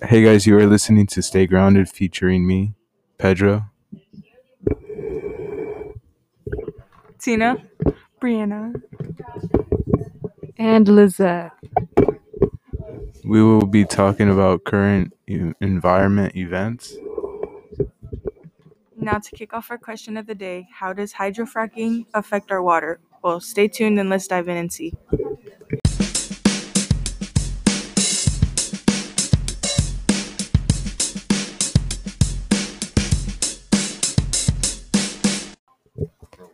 Hey guys, you are listening to Stay Grounded featuring me, Pedro. Tina. Brianna. And Lizette. We will be talking about current e- environment events. Now, to kick off our question of the day, how does hydrofracking affect our water? Well, stay tuned and let's dive in and see.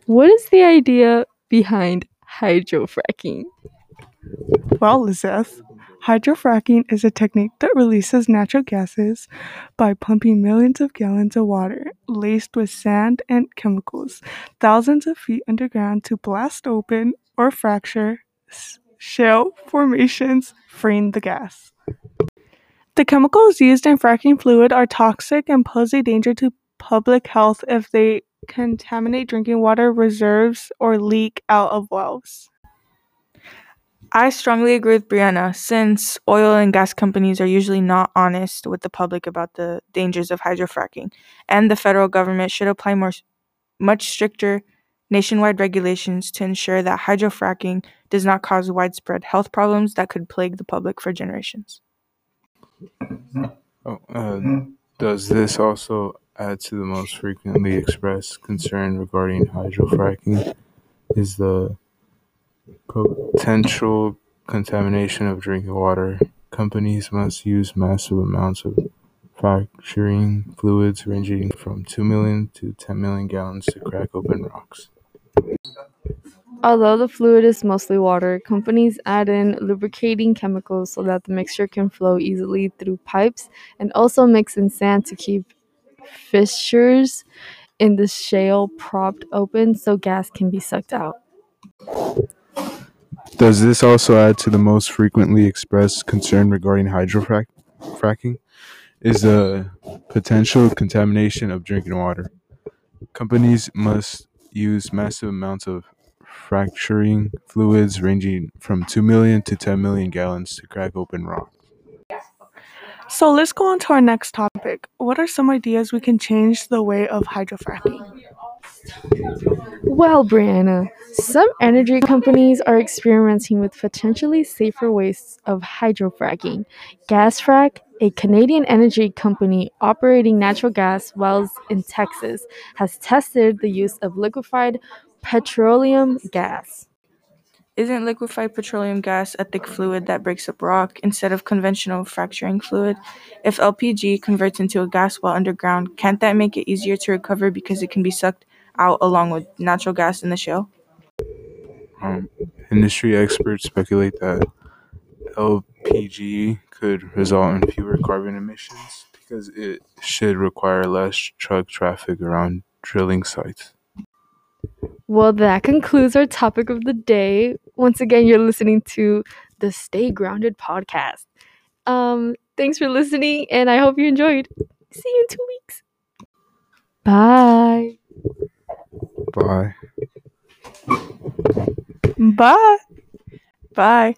What is the idea behind hydrofracking? Well, Lizeth, hydrofracking is a technique that releases natural gases by pumping millions of gallons of water laced with sand and chemicals thousands of feet underground to blast open or fracture shale formations, freeing the gas. The chemicals used in fracking fluid are toxic and pose a danger to public health if they contaminate drinking water reserves or leak out of wells. I strongly agree with Brianna since oil and gas companies are usually not honest with the public about the dangers of hydrofracking, and the federal government should apply more much stricter nationwide regulations to ensure that hydrofracking does not cause widespread health problems that could plague the public for generations. Oh, uh, does this also add to the most frequently expressed concern regarding hydrofracking? Is the potential contamination of drinking water. Companies must use massive amounts of fracturing fluids ranging from 2 million to 10 million gallons to crack open rocks. Although the fluid is mostly water, companies add in lubricating chemicals so that the mixture can flow easily through pipes and also mix in sand to keep fissures in the shale propped open so gas can be sucked out. Does this also add to the most frequently expressed concern regarding hydrofracking? Is the potential contamination of drinking water. Companies must use massive amounts of fracturing fluids ranging from 2 million to 10 million gallons to crack open rock. So let's go on to our next topic. What are some ideas we can change the way of hydrofracking? Well, Brianna, some energy companies are experimenting with potentially safer ways of hydrofracking. GasFrac, a Canadian energy company operating natural gas wells in Texas, has tested the use of liquefied petroleum gas. Isn't liquefied petroleum gas a thick fluid that breaks up rock instead of conventional fracturing fluid? If LPG converts into a gas while underground, can't that make it easier to recover because it can be sucked out along with natural gas in the shale? Um, industry experts speculate that LPG could result in fewer carbon emissions because it should require less truck traffic around drilling sites. Well, that concludes our topic of the day. Once again, you're listening to the Stay Grounded podcast. Um, thanks for listening, and I hope you enjoyed. See you in two weeks. Bye. Bye. Bye. Bye.